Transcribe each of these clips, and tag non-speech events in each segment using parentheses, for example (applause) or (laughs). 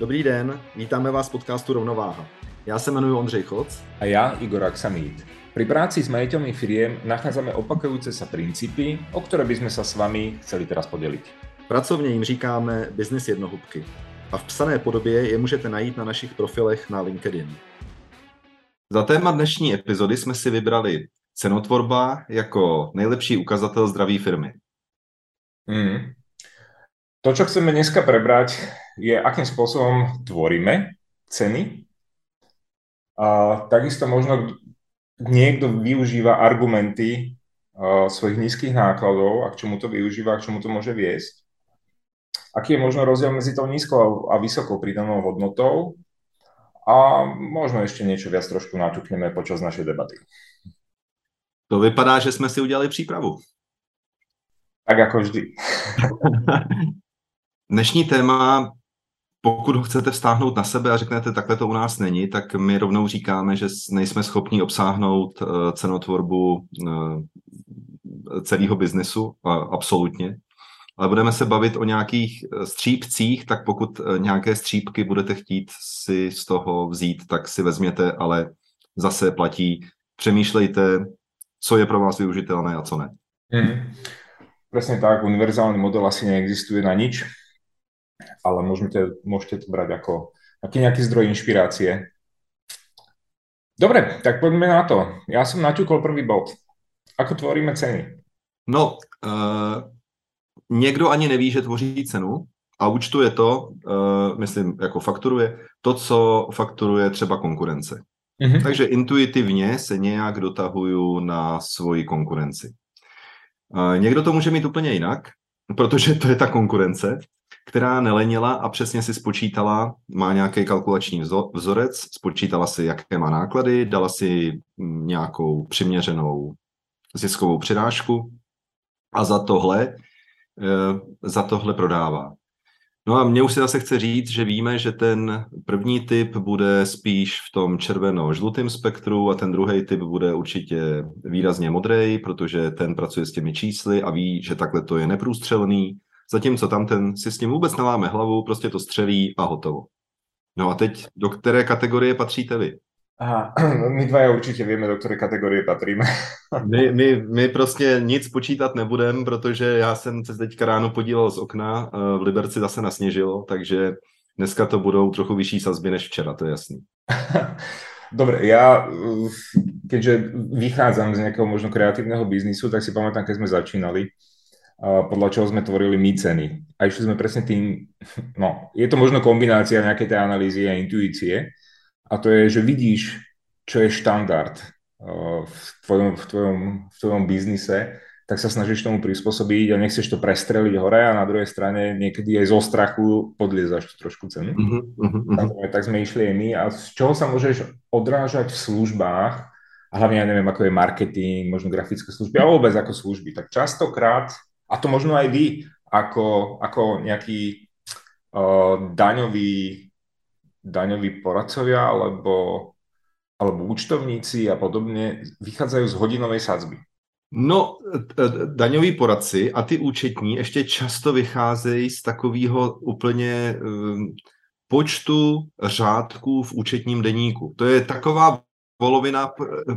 Dobrý den, vítáme vás v podcastu Rovnováha. Já se jmenuji Ondřej Choc. A já Igor Aksamít. Pri práci s majiteľmi firiem nachádzame opakujúce sa princípy, o ktoré by sme sa s vami chceli teraz podeliť. Pracovně jim říkáme business jednohubky. A v psané podobě je můžete najít na našich profilech na LinkedIn. Za téma dnešní epizody jsme si vybrali cenotvorba jako nejlepší ukazatel zdraví firmy. Mm. To, čo chceme dneska prebrať, je, akým spôsobom tvoríme ceny. A takisto možno niekto využíva argumenty svojich nízkych nákladov a k čomu to využíva, k čomu to môže viesť. Aký je možno rozdiel medzi tou nízkou a vysokou pridanou hodnotou a možno ešte niečo viac trošku naťukneme počas našej debaty. To vypadá, že jsme si udělali přípravu. Tak jako vždy. (laughs) Dnešní téma, pokud ho chcete vztáhnout na sebe a řeknete, takhle to u nás není, tak my rovnou říkáme, že nejsme schopni obsáhnout eh, cenotvorbu eh, celého biznesu, absolutně. Ale budeme se bavit o nějakých eh, střípcích, tak pokud nějaké střípky budete chtít si z toho vzít, tak si vezměte, ale zase platí, přemýšlejte, co je pro vás využitelné a co ne. Mm. Presne tak, univerzálny model asi neexistuje na nič ale môžete, môžete to brať ako aký nejaký zdroj inšpirácie. Dobre, tak poďme na to. Ja som naťukol prvý bod. Ako tvoríme ceny? No, uh, někdo ani neví, že tvoří cenu a účtuje to, uh, myslím, jako fakturuje, to, co fakturuje třeba konkurence. Mm-hmm. Takže intuitivně se nějak dotahuju na svoji konkurenci. Uh, někdo to může mít úplně jinak, protože to je ta konkurence která nelenila a přesně si spočítala, má nějaký kalkulační vzorec, spočítala si, jaké má náklady, dala si nějakou přiměřenou ziskovou přirážku a za tohle, eh, za tohle prodává. No a mně už se zase chce říct, že víme, že ten první typ bude spíš v tom červeno-žlutém spektru a ten druhý typ bude určitě výrazně modrý, protože ten pracuje s těmi čísly a ví, že takhle to je neprůstřelný zatímco tam ten si s tím vůbec neláme hlavu, prostě to střelí a hotovo. No a teď, do které kategorie patříte vy? Aha, (clears throat) my dva určitě víme, do které kategorie patríme. (laughs) my, my, my prostě nic počítat nebudem, protože já jsem se teďka ráno podílel z okna, eh, v Liberci zase nasněžilo, takže dneska to budou trochu vyšší sazby než včera, to je jasný. (laughs) Dobre, ja keďže vychádzam z nejakého možno kreatívneho biznisu, tak si pamätám, keď sme začínali, podľa čoho sme tvorili my ceny. A išli sme presne tým, no, je to možno kombinácia nejakej tej analýzy a intuície, a to je, že vidíš, čo je štandard v tvojom, v tvojom, v tvojom biznise, tak sa snažíš tomu prispôsobiť a nechceš to prestreliť hore a na druhej strane niekedy aj zo strachu podliezaš trošku cenu. Uh-huh. Tak, tak sme išli aj my. A z čoho sa môžeš odrážať v službách, a hlavne ja neviem, ako je marketing, možno grafické služby, a vôbec ako služby, tak častokrát a to možno aj vy, ako, ako nejaký uh, daňový, daňoví poradcovia alebo, alebo účtovníci a podobne vychádzajú z hodinovej sadzby. No, daňoví poradci a ty účetní ještě často vycházejí z takového úplně um, počtu řádků v účetním deníku. To je taková polovina,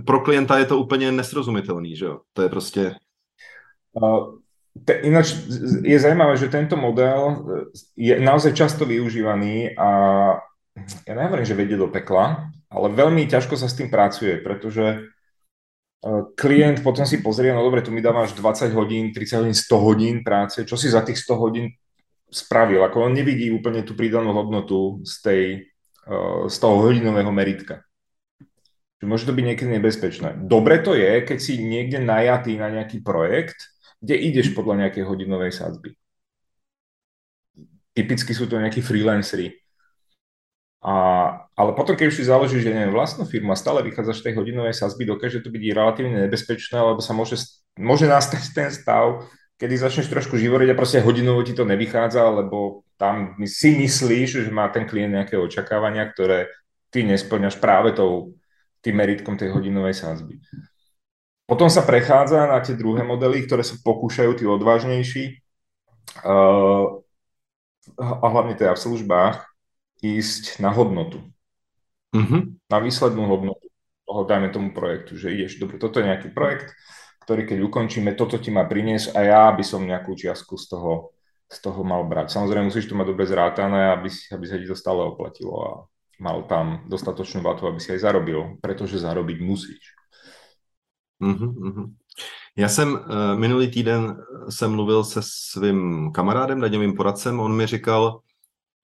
pro klienta je to úplně nesrozumitelný, že jo? To je prostě... Uh, Ináč je zaujímavé, že tento model e, je naozaj často využívaný a ja nehovorím, že vedie do pekla, ale veľmi ťažko sa s tým pracuje, pretože e, klient potom si pozrie, no dobre, tu mi dávaš 20 hodín, 30 hodín, 100 hodín práce, čo si za tých 100 hodín spravil, ako on nevidí úplne tú pridanú hodnotu z, tej, e, z toho hodinového meritka. Môže to byť niekedy nebezpečné. Dobre to je, keď si niekde najatý na nejaký projekt, kde ideš podľa nejakej hodinovej sadzby. Typicky sú to nejakí freelancery. A, ale potom, keď už si založíš, že neviem, vlastnú firmu a stále vychádzaš z tej hodinovej sazby, dokáže to byť relatívne nebezpečné, lebo sa môže, môže nastať ten stav, kedy začneš trošku živoriť a proste hodinovo ti to nevychádza, lebo tam si myslíš, že má ten klient nejaké očakávania, ktoré ty nesplňaš práve tou, tým meritkom tej hodinovej sázby. Potom sa prechádza na tie druhé modely, ktoré sa pokúšajú tí odvážnejší, uh, a hlavne teda v službách, ísť na hodnotu. Mm-hmm. Na výslednú hodnotu toho, dajme tomu projektu, že ideš, dobre, toto je nejaký projekt, ktorý keď ukončíme, toto ti má priniesť a ja by som nejakú čiastku z toho, z toho mal brať. Samozrejme musíš to mať dobre zrátané, aby, aby sa ti to stále oplatilo a mal tam dostatočnú vatu, aby si aj zarobil, pretože zarobiť musíš. Mm-hmm. Já jsem uh, minulý týden jsem mluvil se svým kamarádem, daňovým poradcem, on mi říkal,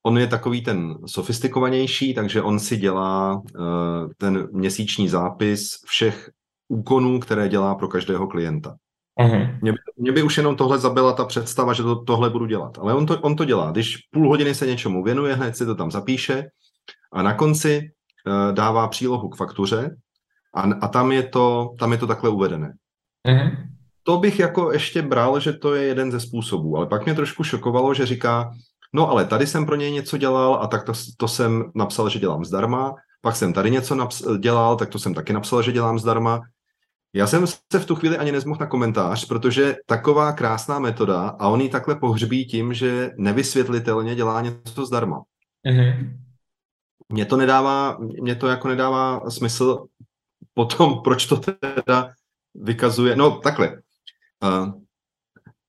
on je takový ten sofistikovanější, takže on si dělá uh, ten měsíční zápis všech úkonů, které dělá pro každého klienta. Uh-huh. Mě, by, mě by už jenom tohle zabila ta představa, že to, tohle budu dělat. Ale on to, on to dělá. Když půl hodiny se něčemu věnuje, hned si to tam zapíše a na konci uh, dává přílohu k faktuře a, a tam, je to, tam je to takhle uvedené. Uh-huh. To bych jako ještě bral, že to je jeden ze způsobů, ale pak mě trošku šokovalo, že říká, no ale tady jsem pro něj něco dělal a tak to, to jsem napsal, že dělám zdarma, pak jsem tady něco naps- dělal, tak to jsem taky napsal, že dělám zdarma. Já jsem se v tu chvíli ani nezmohl na komentář, protože taková krásná metoda a on ji takhle pohřbí tím, že nevysvětlitelně dělá něco zdarma. Mm-hmm. Mně to nedává, mně to jako nedává smysl potom, proč to teda vykazuje. No takhle. Uh,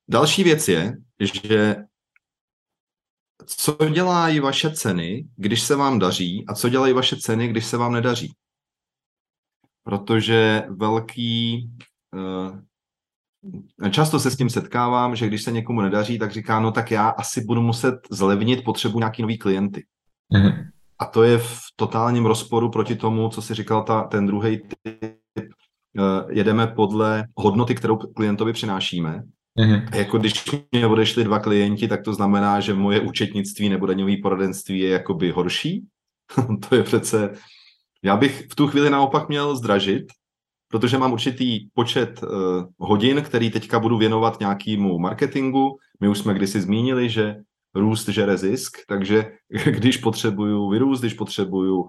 další věc je, že co dělají vaše ceny, když se vám daří a co dělají vaše ceny, když se vám nedaří. Protože velký, uh, často se s tím setkávám, že když se někomu nedaří, tak říká, no tak já asi budu muset zlevnit potřebu nějaký nový klienty. Mm-hmm. A to je v totálním rozporu proti tomu, co si říkal ta, ten druhý typ. Uh, jedeme podle hodnoty, kterou klientovi přinášíme Mm-hmm. Jako když mě odešli dva klienti, tak to znamená, že moje účetnictví nebo daňové poradenství je jakoby horší. (laughs) to je přece... Já bych v tu chvíli naopak měl zdražit, protože mám určitý počet uh, hodin, který teďka budu věnovat nějakému marketingu. My už jsme kdysi zmínili, že růst žere zisk, takže (laughs) když potřebuju vyrůst, když potřebuju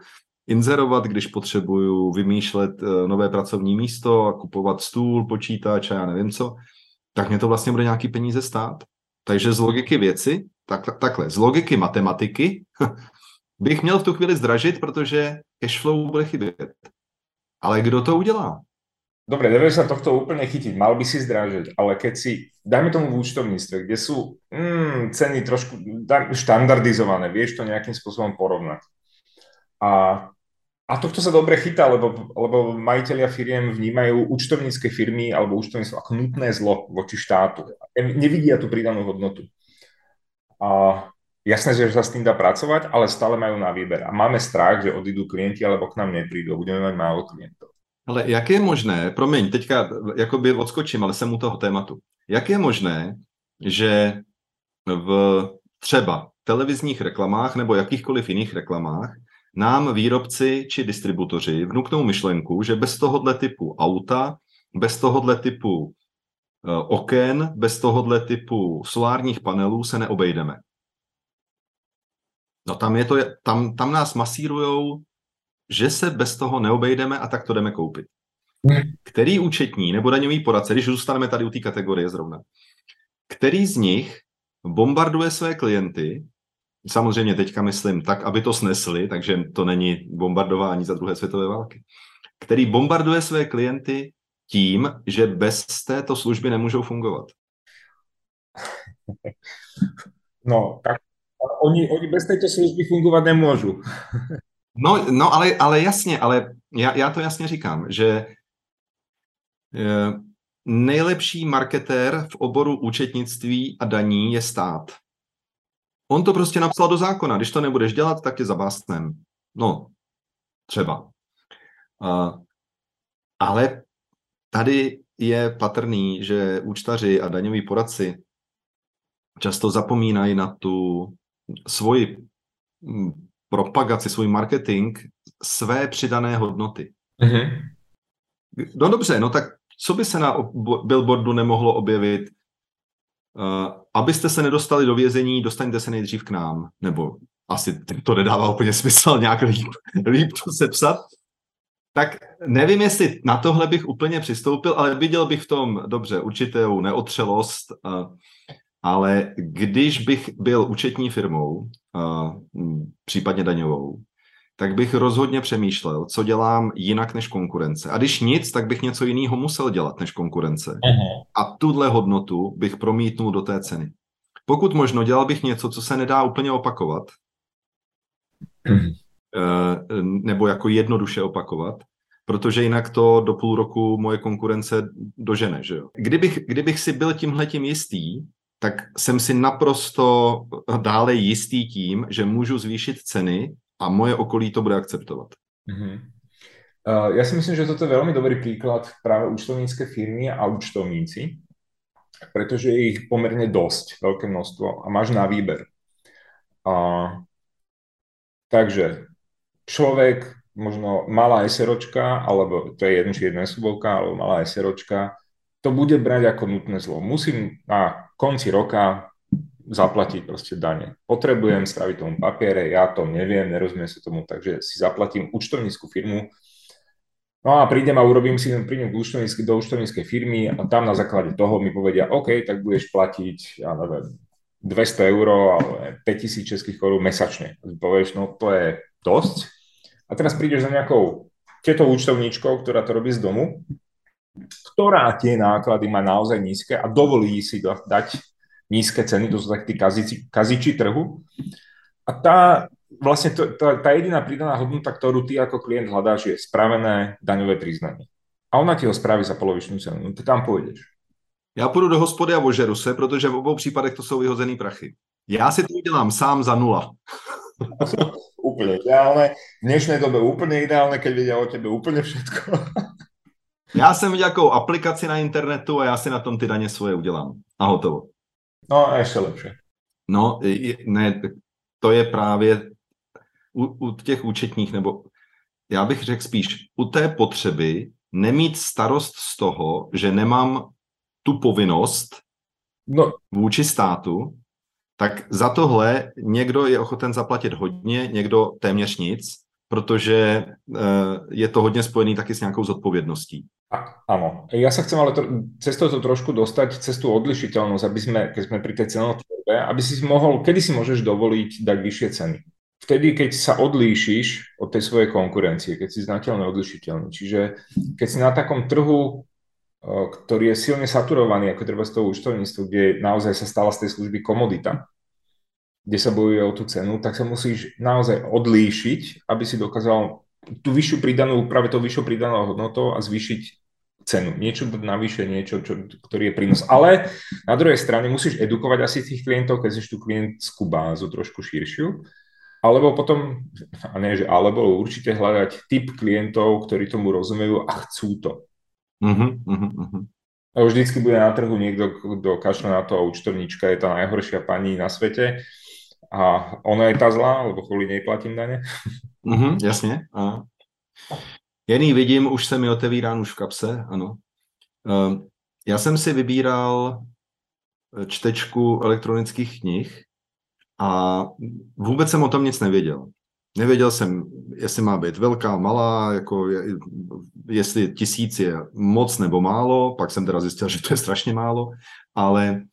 inzerovat, když potřebuju vymýšlet uh, nové pracovní místo a kupovat stůl, počítač a já nevím co, tak mě to vlastně bude nějaký peníze stát. Takže z logiky věci, tak, takhle, z logiky matematiky (laughs) bych měl v tu chvíli zdražit, protože cashflow bude chybět. Ale kdo to udělá? Dobre, nevieš sa tohto úplne chytiť, mal by si zdražiť, ale keď si, dajme tomu v účtovníctve, kde sú mm, ceny trošku štandardizované, vieš to nejakým spôsobom porovnať. A a tohto sa dobre chytá, lebo, lebo majiteľia firiem vnímajú účtovnícke firmy alebo účtovníctvo ako nutné zlo voči štátu. Nevidia tú pridanú hodnotu. A jasné, že sa s tým dá pracovať, ale stále majú na výber. A máme strach, že odídu klienti alebo k nám neprídu. Budeme mať málo klientov. Ale jak je možné, promiň, teďka jakoby odskočím, ale jsem u toho tématu. Jak je možné, že v třeba televizních reklamách nebo jakýchkoliv jiných reklamách nám výrobci či distributoři vnuknou myšlenku, že bez tohohle typu auta, bez tohohle typu eh, oken, bez tohohle typu solárních panelů se neobejdeme. No tam, je to, tam, tam nás masírujou, že se bez toho neobejdeme a tak to jdeme koupit. Který účetní nebo daňový poradce, když zůstaneme tady u té kategorie zrovna, který z nich bombarduje své klienty Samozřejmě teďka myslím tak, aby to snesli, takže to není bombardování za druhé světové války, který bombarduje své klienty tím, že bez této služby nemůžou fungovat. No, tak oni, oni bez této služby fungovat nemůžu. No, no ale, ale jasně, ale já, já to jasně říkám, že je, nejlepší marketér v oboru účetnictví a daní je stát. On to prostě napsal do zákona. Když to nebudeš dělat, tak tě zabásnem. No, třeba. Uh, ale tady je patrný, že účtaři a daňoví poradci často zapomínají na tu svoji hm, propagaci, svůj marketing, své přidané hodnoty. Mm-hmm. No dobře, no tak co by se na billboardu nemohlo objevit Uh, abyste se nedostali do vězení, dostaňte se nejdřív k nám. Nebo asi to nedává úplně smysl nějak líp, líp to sepsat. Tak nevím, jestli na tohle bych úplně přistoupil, ale viděl bych v tom dobře určitou neotřelost. Uh, Ale když bych byl účetní firmou, případně daňovou, tak bych rozhodně přemýšlel, co dělám jinak než konkurence. A když nic, tak bych něco jiného musel dělat než konkurence. A tuhle hodnotu bych promítnul do té ceny. Pokud možno, dělal bych něco, co se nedá úplně opakovat, uh-huh. nebo jako jednoduše opakovat, protože jinak to do půl roku moje konkurence dožene. Že jo? Kdybych, kdybych si byl tímhletím jistý, tak jsem si naprosto dále jistý tím, že můžu zvýšit ceny a moje okolí to bude akceptovat. Mm-hmm. Ja si myslím, že toto je veľmi dobrý príklad práve účtovnícke firmy a účtovníci, pretože je ich pomerne dosť, veľké množstvo a máš na výber. Uh, takže človek, možno malá SROčka, alebo to je jedno, či jedna súbovka, alebo malá SROčka, to bude brať ako nutné zlo. Musím na konci roka zaplatiť proste dane. Potrebujem spraviť tomu papiere, ja to neviem, nerozumiem sa tomu, takže si zaplatím účtovníckú firmu. No a prídem a urobím si, prídem do účtovníckej firmy a tam na základe toho mi povedia, OK, tak budeš platiť, ja neviem, 200 eur alebo 5000 českých korún mesačne. Povieš, no to je dosť. A teraz prídeš za nejakou tieto účtovníčkou, ktorá to robí z domu, ktorá tie náklady má naozaj nízke a dovolí si dať nízke ceny, to sú tak tí kaziči, kaziči trhu. A tá, vlastne to, tá, tá jediná pridaná hodnota, ktorú ty ako klient hľadáš, je spravené daňové priznanie. A ona ti ho spraví za polovičnú cenu. No ty tam pôjdeš. Já půjdu do hospody a ožeru se, protože v obou případech to jsou vyhozený prachy. Já si to udělám sám za nula. (laughs) úplne ideálne. V dnešnej dobe úplne ideálne, keď vidia o tebe úplne všetko. (laughs) já jsem viděl jakou aplikaci na internetu a já si na tom ty daně svoje udělám. A hotovo. No a ještě lepší. No, ne, to je právě u, u těch účetních, nebo já bych řekl spíš u té potřeby nemít starost z toho, že nemám tu povinnost no. vůči státu, tak za tohle někdo je ochoten zaplatit hodně, někdo téměř nic, protože eh, je to hodně spojený taky s nějakou zodpovědností. A, áno. Ja sa chcem ale tro- cez to trošku dostať, cez tú odlišiteľnosť, aby sme, keď sme pri tej cenotvorbe, aby si mohol, kedy si môžeš dovoliť dať vyššie ceny. Vtedy, keď sa odlíšiš od tej svojej konkurencie, keď si znateľne odlišiteľný. Čiže keď si na takom trhu, ktorý je silne saturovaný, ako treba z toho účtovníctva, kde naozaj sa stala z tej služby komodita, kde sa bojuje o tú cenu, tak sa musíš naozaj odlíšiť, aby si dokázal tú vyššiu pridanú, práve to vyššiu pridanou hodnotou a zvýšiť cenu. Niečo navyše, niečo, čo, ktorý je prínos. Ale na druhej strane musíš edukovať asi tých klientov, keď si tú klientskú bázu trošku širšiu. Alebo potom, a nie, že alebo určite hľadať typ klientov, ktorí tomu rozumejú a chcú to. Uh-huh, uh-huh. A vždycky bude na trhu niekto, kto kašle na to a účtovníčka je tá najhoršia pani na svete a ona je tá zlá, lebo kvôli nej platím dane. Uh-huh, jasně. A... Jený vidím, už se mi otevírá už v kapse, ano. Uh, já jsem si vybíral eh, čtečku elektronických knih a vůbec jsem o tom nic nevěděl. Nevěděl jsem, jestli má být velká, malá, jako jestli tisíc je moc nebo málo, pak jsem teda zjistil, že to je strašně málo, ale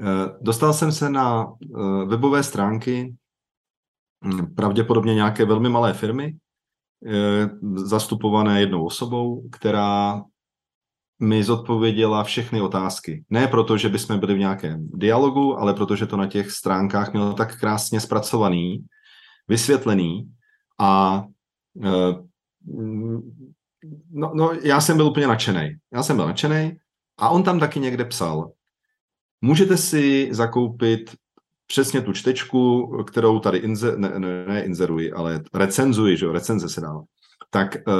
uh, dostal jsem se na uh, webové stránky hm, pravděpodobně nějaké velmi malé firmy, zastupované jednou osobou, která mi zodpověděla všechny otázky. Ne proto, že bychom byli v nějakém dialogu, ale protože to na těch stránkách mělo tak krásně zpracovaný, vysvětlený a no, no já jsem byl úplně nadšený. Já jsem byl nadšený a on tam taky někde psal, můžete si zakoupit přesně tu čtečku, kterou tady inze, ne, ne, ne inzeruji, ale recenzuji, že jo, recenze se dává, tak uh,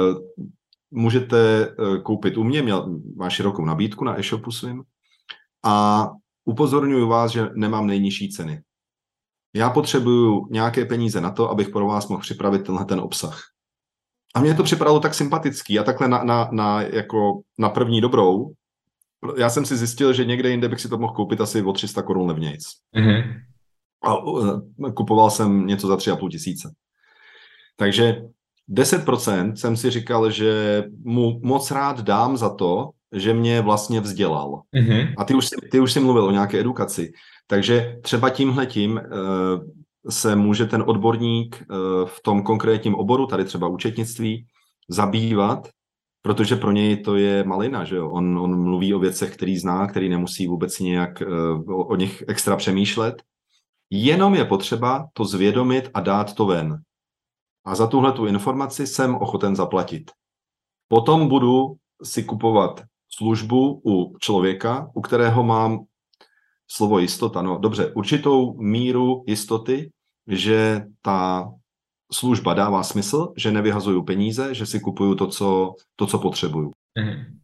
můžete uh, koupit u mě, měl, má širokou nabídku na e-shopu svým a upozorňuji vás, že nemám nejnižší ceny. Já potřebuju nějaké peníze na to, abych pro vás mohl připravit tenhle ten obsah. A mně to připadalo tak sympatický a takhle na, na, na, jako na první dobrou, já jsem si zjistil, že někde jinde bych si to mohl koupit asi o 300 korun levnějc. Mm-hmm a e, kupoval jsem něco za tři a půl tisíce. Takže 10% jsem si říkal, že mu moc rád dám za to, že mě vlastně vzdělal. Mm-hmm. A ty už, ty už jsi mluvil o nějaké edukaci. Takže třeba tímhletím se může ten odborník v tom konkrétním oboru, tady třeba účetnictví, zabývat, protože pro něj to je malina, že jo? On, on mluví o věcech, který zná, který nemusí vůbec nějak o, o nich extra přemýšlet. Jenom je potřeba to zvědomit a dát to ven. A za tuhle tu informaci jsem ochoten zaplatit. Potom budu si kupovat službu u člověka, u kterého mám slovo jistota. No dobře, určitou míru jistoty, že ta služba dává smysl, že nevyhazuju peníze, že si kupuju to, co, to, co potřebuju. Mm-hmm.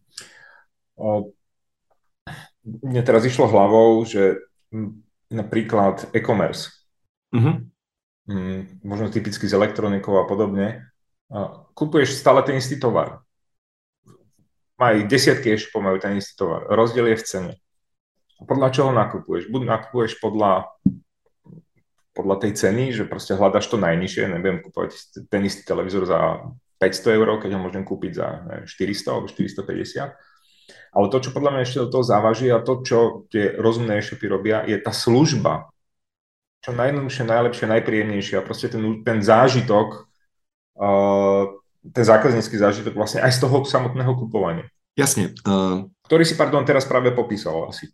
O, mne teraz išlo hlavou, že napríklad e-commerce, mm-hmm. mm, možno typicky z elektronikou a podobne, a kupuješ stále ten istý tovar. Mají desiatky e-shopov, majú ten istý tovar. Rozdiel je v cene. A podľa čoho nakupuješ? Buď nakupuješ podľa, podľa tej ceny, že proste hľadaš to najnižšie, nebudem kúpovať ten istý televízor za 500 eur, keď ho môžem kúpiť za neviem, 400 alebo 450 ale to, čo podľa mňa ešte do toho závaží a to, čo tie rozumné e-shopy robia, je tá služba. Čo najjednoduchšie, najlepšie, najpríjemnejšie a proste ten, ten zážitok, uh, ten zákaznícky zážitok vlastne aj z toho samotného kupovania. Jasne. Uh... Ktorý si, pardon, teraz práve popísal asi.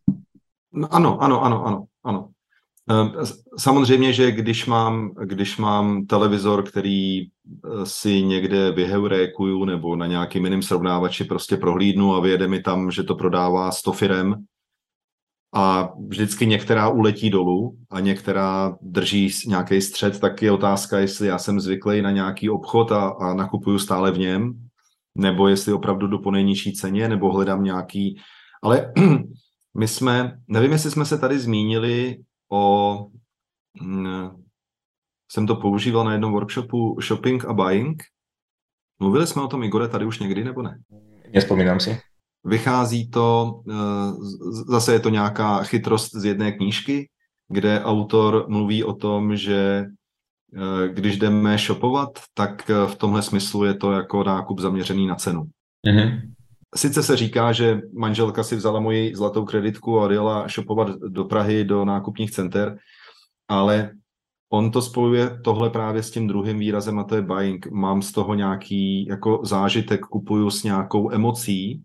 No, ano, ano, ano, ano, ano. Ehm, samozřejmě, že když mám, když mám televizor, který eh, si někde vyheurékuju nebo na nějakým jiným srovnávači prostě prohlídnu a vyjede mi tam, že to prodává 100 firem a vždycky některá uletí dolů a některá drží nějaký střed, tak je otázka, jestli já jsem zvyklý na nějaký obchod a, a nakupuju stále v něm, nebo jestli opravdu jdu po nejnižší ceně, nebo hledám nějaký... Ale (clears throat) my jsme, nevím, jestli jsme se tady zmínili o... Hm, jsem to používal na jednom workshopu Shopping a Buying. Mluvili jsme o tom, Igore, tady už někdy, nebo ne? Nespomínám si. Vychází to, eh, zase je to nějaká chytrost z jedné knížky, kde autor mluví o tom, že eh, když jdeme shopovat, tak eh, v tomhle smyslu je to jako nákup zaměřený na cenu. Mm-hmm. Sice se říká, že manželka si vzala moji zlatou kreditku a odjela shopovat do Prahy do nákupních center, ale on to spojuje tohle právě s tím druhým výrazem a to je buying. Mám z toho nějaký jako zážitek, kupuju s nějakou emocí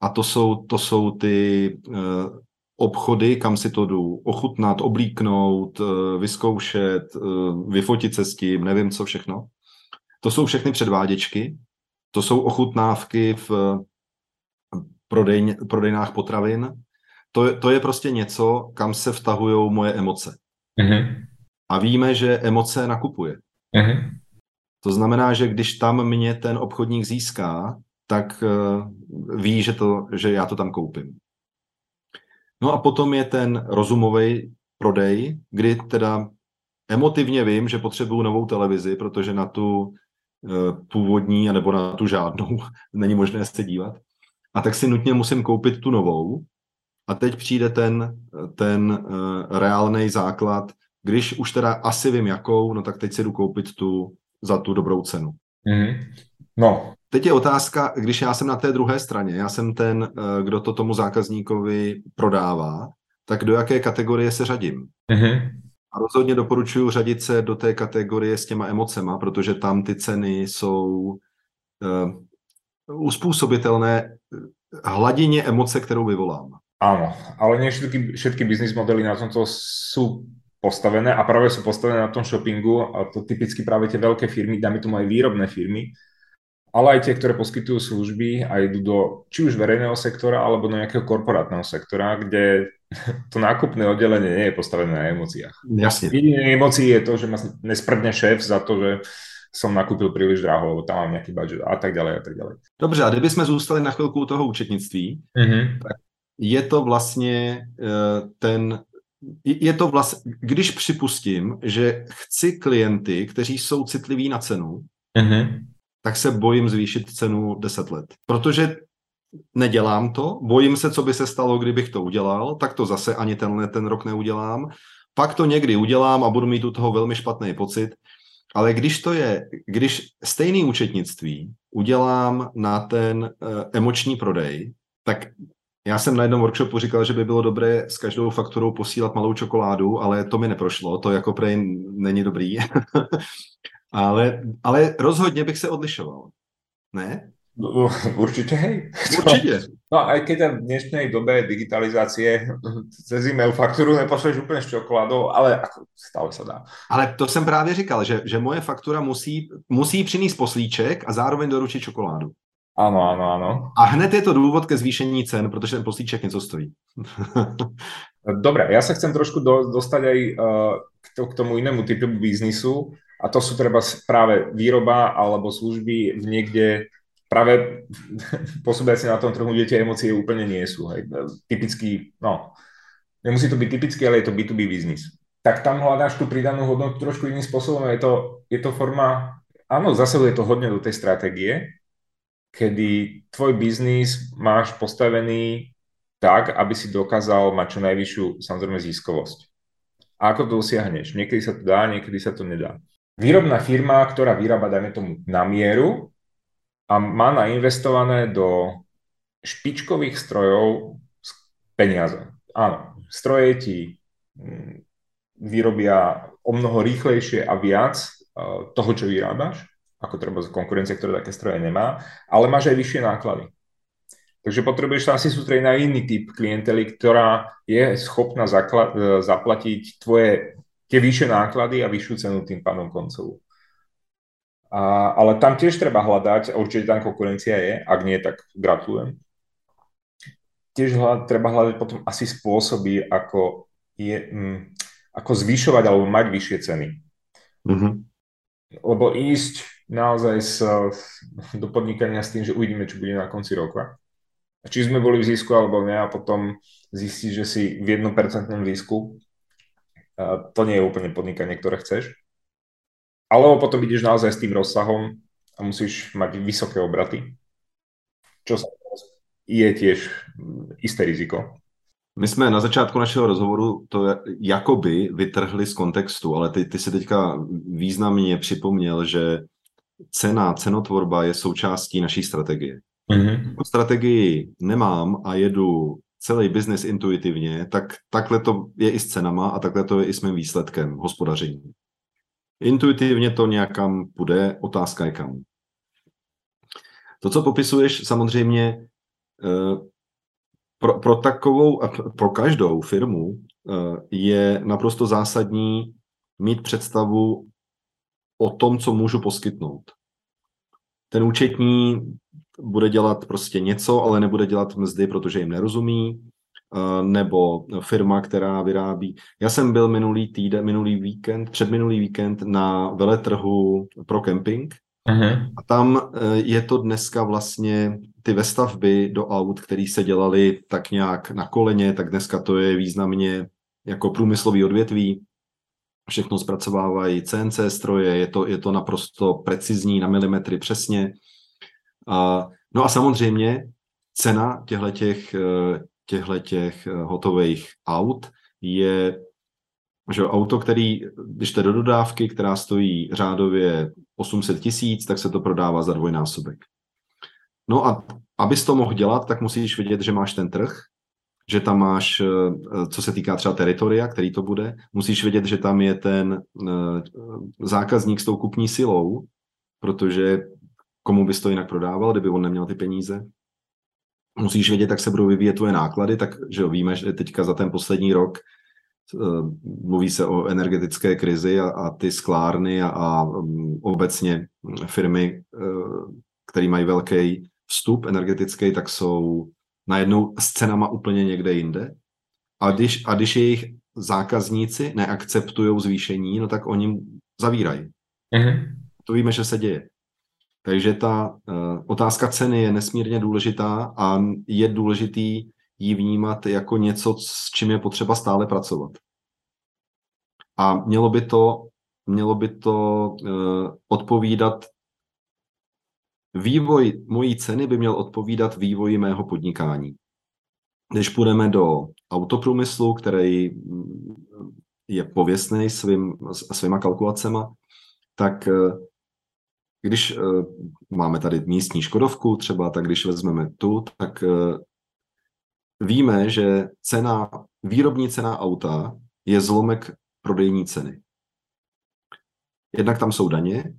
a to jsou, to jsou ty uh, obchody, kam si to jdu ochutnat, oblíknout, uh, vyzkoušet, uh, vyfotit se s tím, nevím co všechno. To jsou všechny předváděčky, to jsou ochutnávky v prodejň, prodejnách potravin. To, to je prostě něco, kam se vtahují moje emoce. Mm-hmm. A víme, že emoce nakupuje. Mm-hmm. To znamená, že když tam mě ten obchodník získá, tak uh, ví, že, to, že já to tam koupím. No a potom je ten rozumový prodej, kdy teda emotivně vím, že potřebuju novou televizi, protože na tu uh, původní, nebo na tu žádnou (laughs) není možné se dívat a tak si nutně musím koupit tu novou. A teď přijde ten, ten uh, reálný základ, když už teda asi vím jakou, no tak teď si jdu koupit tu za tu dobrou cenu. Mm-hmm. No. Teď je otázka, když já jsem na té druhé straně, já jsem ten, uh, kdo to tomu zákazníkovi prodává, tak do jaké kategorie se řadím? Mm-hmm. A rozhodně doporučuji řadit se do té kategorie s těma emocema, protože tam ty ceny jsou uh, uspůsobitelné hladině emoce, kterou vyvolám. Áno, ale nie všetky, všetky biznis modely na tomto sú postavené a práve sú postavené na tom shoppingu a to typicky práve tie veľké firmy, dáme tomu aj výrobné firmy, ale aj tie, ktoré poskytujú služby a idú do či už verejného sektora alebo do nejakého korporátneho sektora, kde (laughs) to nákupné oddelenie nie je postavené na emóciách. Jasne. Jediné emócií je to, že ma nesprdne šéf za to, že som nakúpil príliš draho, lebo tam mám nejaký budget a tak ďalej a tak ďalej. Dobře, a kdybychom zůstali na chvilku u toho účetnictví, mm-hmm. tak je to vlastně uh, ten, je to vlastně, když připustím, že chci klienty, kteří jsou citliví na cenu, mm-hmm. tak se bojím zvýšit cenu 10 let. Protože nedělám to, bojím se, co by se stalo, kdybych to udělal, tak to zase ani tenhle ten rok neudělám. Pak to někdy udělám a budu mít u toho velmi špatný pocit, ale když to je, když stejný účetnictví udělám na ten uh, emoční prodej, Tak já jsem na jednom workshopu říkal, že by bylo dobré s každou fakturou posílat malou čokoládu, ale to mi neprošlo, to jako prej není dobrý. (laughs) ale, ale rozhodně bych se odlišoval. Ne? (laughs) Určite hej. Určite. (laughs) No aj keď v dnešnej dobe digitalizácie cez e-mail fakturu nepošleš úplne s čokoládou, ale ako stále sa dá. Ale to jsem právě říkal, že, že moje faktura musí, musí přinést poslíček a zároveň doručit čokoládu. Ano, ano, ano. A hned je to důvod ke zvýšení cen, protože ten poslíček něco stojí. (laughs) Dobre, ja sa chcem trošku do, dostať aj uh, k, to, k tomu inému typu biznisu a to sú treba práve výroba alebo služby v niekde práve (laughs) pôsobiaci na tom trhu, kde tie emócie úplne nie sú. Hej. Typický, no, nemusí to byť typický, ale je to B2B biznis. Tak tam hľadáš tú pridanú hodnotu trošku iným spôsobom. Je to, je to forma, áno, zasahuje to hodne do tej stratégie, kedy tvoj biznis máš postavený tak, aby si dokázal mať čo najvyššiu, samozrejme, ziskovosť. A ako to dosiahneš? Niekedy sa to dá, niekedy sa to nedá. Výrobná firma, ktorá vyrába, dajme tomu, na mieru, a má nainvestované do špičkových strojov peniaze. Áno, stroje ti mm, vyrobia o mnoho rýchlejšie a viac e, toho, čo vyrábaš, ako treba z konkurencie, ktorá také stroje nemá, ale máš aj vyššie náklady. Takže potrebuješ sa asi sústrediť na iný typ klientely, ktorá je schopná e, zaplatiť tvoje tie vyššie náklady a vyššiu cenu tým pádom koncovú. A, ale tam tiež treba hľadať, a určite tam konkurencia je, ak nie, tak gratulujem. Tiež hľad, treba hľadať potom asi spôsoby, ako, je, mm, ako zvyšovať alebo mať vyššie ceny. Mm-hmm. Lebo ísť naozaj s, do podnikania s tým, že uvidíme, čo bude na konci roka. Či sme boli v zisku alebo nie a potom zistiť, že si v 1% zisku, to nie je úplne podnikanie, ktoré chceš. Alebo potom ideš naozaj s tým rozsahom a musíš mať vysoké obraty, čo je tiež isté riziko. My jsme na začátku našeho rozhovoru to jakoby vytrhli z kontextu, ale ty, ty si teďka významně připomněl, že cena, cenotvorba je součástí naší strategie. Mm-hmm. Strategii nemám a jedu celý biznis intuitivně, tak takhle to je i s cenama a takhle to je i s mým výsledkem hospodaření. Intuitivně to nějakam půjde, otázka je kam. To, co popisuješ, samozřejmě eh, pro, pro takovou, pro každou firmu eh, je naprosto zásadní mít představu o tom, co můžu poskytnout. Ten účetní bude dělat prostě něco, ale nebude dělat mzdy, protože jim nerozumí, Eh, nebo firma, která vyrábí. Já jsem byl minulý týden, minulý víkend, předminulý víkend na veletrhu pro kemping uh-huh. a tam eh, je to dneska vlastně ty vestavby do aut, které se dělaly tak nějak na koleně, tak dneska to je významně jako průmyslový odvětví. Všechno zpracovávají CNC stroje, je to, je to naprosto precizní, na milimetry přesně. A, no a samozřejmě cena těchto těch eh, těchto těch eh, hotových aut je že auto, který, když jste do dodávky, která stojí řádově 800 tisíc, tak se to prodává za dvojnásobek. No a abys to mohl dělat, tak musíš vidět, že máš ten trh, že tam máš, eh, co se týká třeba teritoria, který to bude, musíš vědět, že tam je ten eh, zákazník s tou kupní silou, protože komu bys to jinak prodával, kdyby on neměl ty peníze musíš vědět, jak se budou vyvíjet tvoje náklady, tak že jo, víme, že teďka za ten poslední rok uh, mluví se o energetické krizi a, a ty sklárny a, a um, obecně firmy, uh, které mají velký vstup energetický, tak jsou najednou s cenama úplně někde jinde. A když, a když jejich zákazníci neakceptují zvýšení, no tak oni zavírají. Mm-hmm. To víme, že se děje. Takže ta uh, otázka ceny je nesmírně důležitá a je důležitý ji vnímat jako něco, s čím je potřeba stále pracovat. A mělo by to, mělo by to uh, odpovídat Vývoj mojí ceny by měl odpovídat vývoji mého podnikání. Když půjdeme do autoprůmyslu, který je pověstný svým, svýma kalkulacema, tak když uh, máme tady místní Škodovku třeba, tak když vezmeme tu, tak uh, víme, že cena, výrobní cena auta je zlomek prodejní ceny. Jednak tam jsou daně,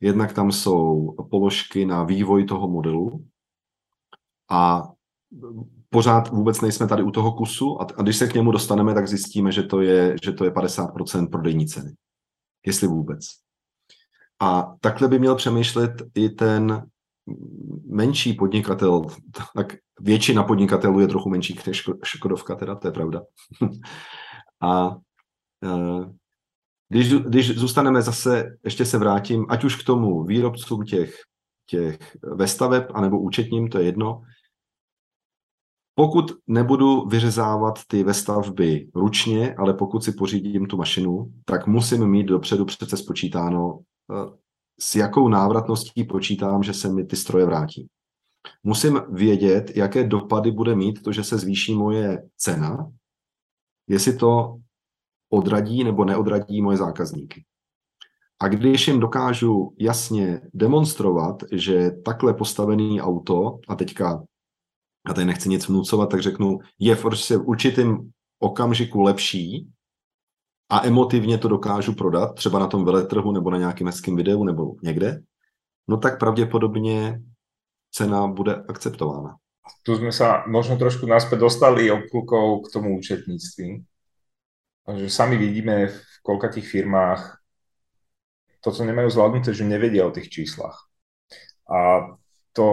jednak tam jsou položky na vývoj toho modelu a pořád vůbec nejsme tady u toho kusu a, a když se k němu dostaneme, tak zjistíme, že to je, že to je 50% prodejní ceny. Jestli vůbec. A takhle by měl přemýšlet i ten menší podnikatel, tak většina podnikatelů je trochu menší než Škodovka, teda to je pravda. (laughs) a e, když, když zůstaneme zase, ještě se vrátím, ať už k tomu výrobcům těch, těch vestaveb, anebo účetním, to je jedno, pokud nebudu vyřezávat ty vestavby ručně, ale pokud si pořídím tu mašinu, tak musím mít dopředu přece spočítáno, s jakou návratností počítám, že se mi ty stroje vrátí. Musím vědět, jaké dopady bude mít to, že se zvýší moje cena, jestli to odradí nebo neodradí moje zákazníky. A když jim dokážu jasně demonstrovat, že takhle postavený auto, a teďka a tady nechci nic vnucovat, tak řeknu, je v určitém okamžiku lepší a emotivně to dokážu prodat, třeba na tom veletrhu nebo na nějakém hezkém videu nebo někde, no tak pravděpodobně cena bude akceptována. Tu jsme se možno trošku naspäť dostali obklukou k tomu účetnictví. Že sami vidíme v koľkatých firmách to, co nemajú zvládnuté, že nevedia o tých číslach. A to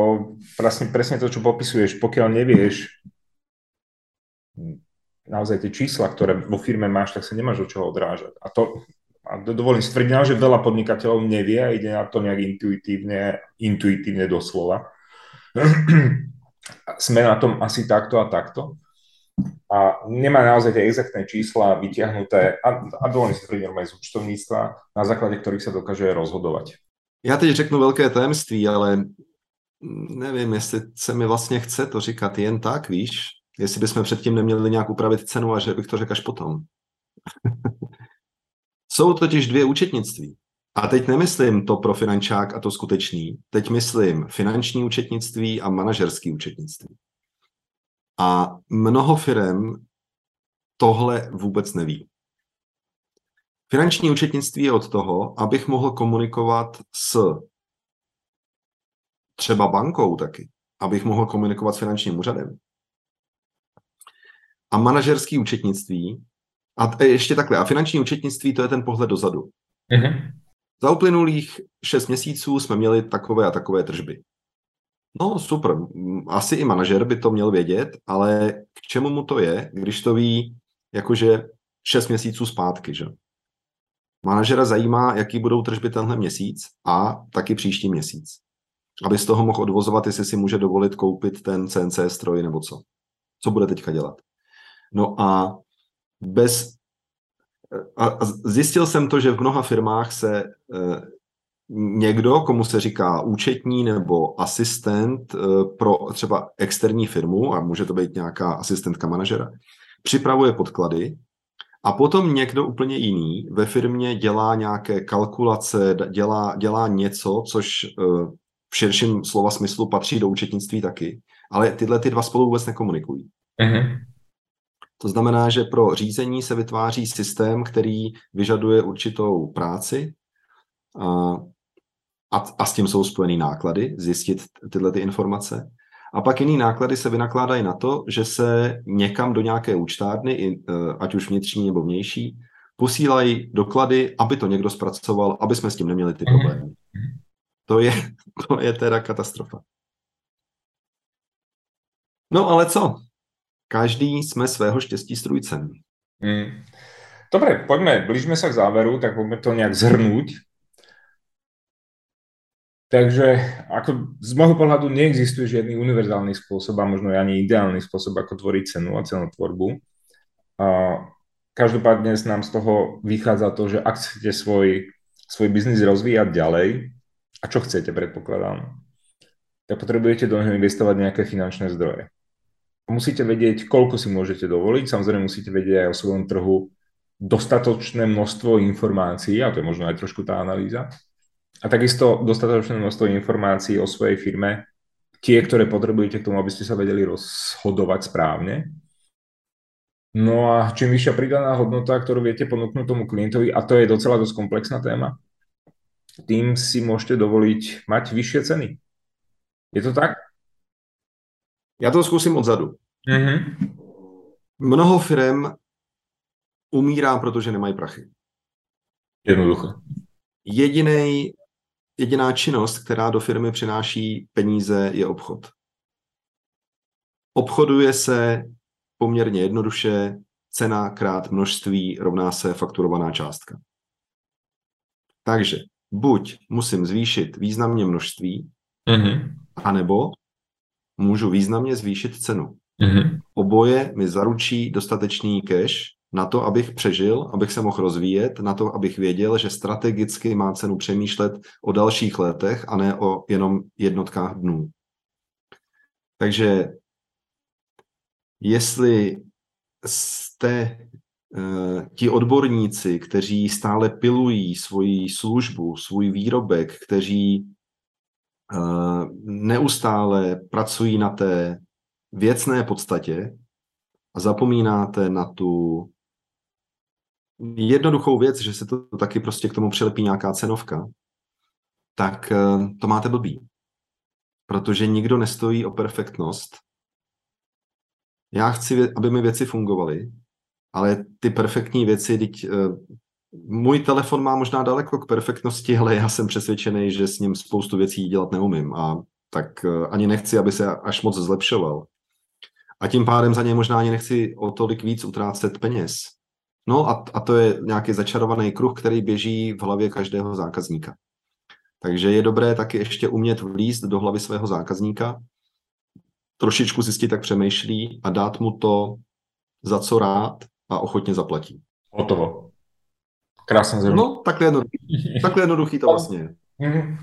presne, presne to, čo popisuješ, pokiaľ nevieš naozaj tie čísla, ktoré vo firme máš, tak sa nemáš od čoho odrážať. A to, a dovolím si tvrdiť, že veľa podnikateľov nevie a ide na to nejak intuitívne, intuitívne doslova. (clears throat) Sme na tom asi takto a takto. A nemá naozaj tie exaktné čísla vyťahnuté a, a dovolím si tvrdiť aj z účtovníctva, na základe ktorých sa dokáže rozhodovať. Já teď řeknu velké tajemství, ale nevím, jestli se mi vlastně chce to říkat jen tak, víš, jestli bychom předtím neměli nějak upravit cenu a že bych to řekl až potom. (laughs) Jsou totiž dvě účetnictví. A teď nemyslím to pro finančák a to skutečný. Teď myslím finanční účetnictví a manažerský účetnictví. A mnoho firm tohle vůbec neví. Finanční účetnictví je od toho, abych mohl komunikovat s třeba bankou taky, abych mohl komunikovat s finančním úřadem. A manažerský účetnictví, a ještě takhle, a finanční účetnictví to je ten pohled dozadu. Mm-hmm. Za uplynulých šest měsíců jsme měli takové a takové tržby. No super, asi i manažer by to měl vědět, ale k čemu mu to je, když to ví jakože šest měsíců zpátky, že? Manažera zajímá, jaký budou tržby tenhle měsíc a taky příští měsíc aby z toho mohl odvozovat, jestli si může dovolit koupit ten CNC stroj nebo co. Co bude teďka dělat. No a bez a zjistil jsem to, že v mnoha firmách se eh, někdo, komu se říká účetní nebo asistent eh, pro třeba externí firmu, a může to být nějaká asistentka manažera, připravuje podklady a potom někdo úplně jiný ve firmě dělá nějaké kalkulace, dělá, dělá něco, což eh, v širším slova smyslu patří do účetnictví taky, ale tyhle ty dva spolu vůbec nekomunikují. Uh-huh. To znamená, že pro řízení se vytváří systém, který vyžaduje určitou práci a, a, a s tím jsou spojený náklady, zjistit tyhle ty informace. A pak jiný náklady se vynakládají na to, že se někam do nějaké účtárny, e, ať už vnitřní nebo vnější, posílají doklady, aby to někdo zpracoval, aby jsme s tím neměli ty mhm. problémy. To je, to je teda katastrofa. No ale co? Každý jsme svého štěstí strujcem. Hmm. Dobre, poďme, blížme sa k záveru, tak poďme to nejak zhrnúť. Takže ako z môjho pohľadu neexistuje žiadny univerzálny spôsob a možno ani ideálny spôsob, ako tvoriť cenu a cenotvorbu. A každopádne nám z toho vychádza to, že ak chcete svoj, svoj biznis rozvíjať ďalej, a čo chcete, predpokladám, tak potrebujete do neho investovať nejaké finančné zdroje. Musíte vedieť, koľko si môžete dovoliť, samozrejme musíte vedieť aj o svojom trhu dostatočné množstvo informácií, a to je možno aj trošku tá analýza, a takisto dostatočné množstvo informácií o svojej firme, tie, ktoré potrebujete k tomu, aby ste sa vedeli rozhodovať správne. No a čím vyššia pridaná hodnota, ktorú viete ponúknuť tomu klientovi, a to je docela dosť komplexná téma, tým si môžete dovoliť mať vyššie ceny. Je to tak? Já to zkusím odzadu. Mm-hmm. Mnoho firm umírá, protože nemají prachy. Jednoducho. Jedinej, jediná činnost, která do firmy přináší peníze, je obchod. Obchoduje se poměrně jednoduše, cena krát množství rovná se fakturovaná částka. Takže buď musím zvýšit významně množství, mm-hmm. anebo můžu významně zvýšit cenu. Mm-hmm. Oboje mi zaručí dostatečný cash na to, abych přežil, abych se mohl rozvíjet, na to, abych věděl, že strategicky má cenu přemýšlet o dalších letech a ne o jenom jednotkách dnů. Takže jestli jste uh, ti odborníci, kteří stále pilují svoji službu, svůj výrobek, kteří neustále pracují na té věcné podstatě a zapomínáte na tu jednoduchou věc, že se to taky prostě k tomu přilepí nějaká cenovka, tak uh, to máte blbý. Protože nikdo nestojí o perfektnost. Já chci, aby mi věci fungovaly, ale ty perfektní věci, teď můj telefon má možná daleko k perfektnosti, ale já jsem přesvědčený, že s ním spoustu věcí dělat neumím a tak uh, ani nechci, aby se až moc zlepšoval a tím pádem za něj možná ani nechci o tolik víc utrácet peněz. No a, a to je nějaký začarovaný kruh, který běží v hlavě každého zákazníka. Takže je dobré taky ještě umět vlízt do hlavy svého zákazníka, trošičku zjistit, jak přemýšlí a dát mu to, za co rád a ochotně zaplatí. Hotovo. Krásně zrovna. No, takhle jednoduchý, (laughs) takhle jednoduchý to vlastně je. Mhm.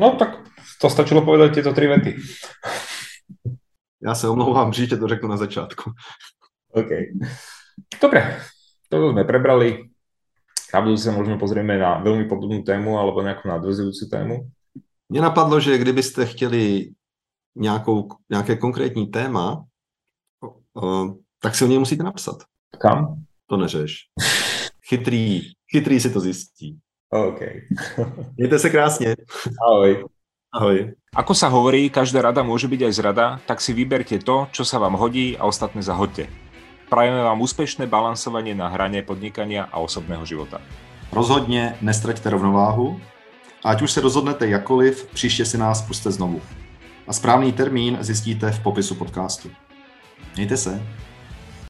No, tak to stačilo povedať tieto tri vety. Já se omlouvám, příště to řeknu na začátku. OK. Dobre, to sme prebrali. Na budúce sa možno pozrieme na veľmi podobnú tému alebo nejakú nadvezujúcu tému. Mně napadlo, že kdybyste chtěli nějakou, nějaké konkrétní téma, tak si o něj musíte napsat. Kam? To neřeš. (laughs) Chytrý, chytrý si to zjistí. OK. Mějte se krásně. Ahoj. Ahoj. Ako sa hovorí, každá rada môže byť aj zrada, tak si vyberte to, čo sa vám hodí a ostatné zahoďte. Prajeme vám úspešné balansovanie na hrane podnikania a osobného života. Rozhodně nestraťte rovnováhu a ať už se rozhodnete jakoliv, příště si nás puste znovu. A správný termín zjistíte v popisu podcastu. Mějte se.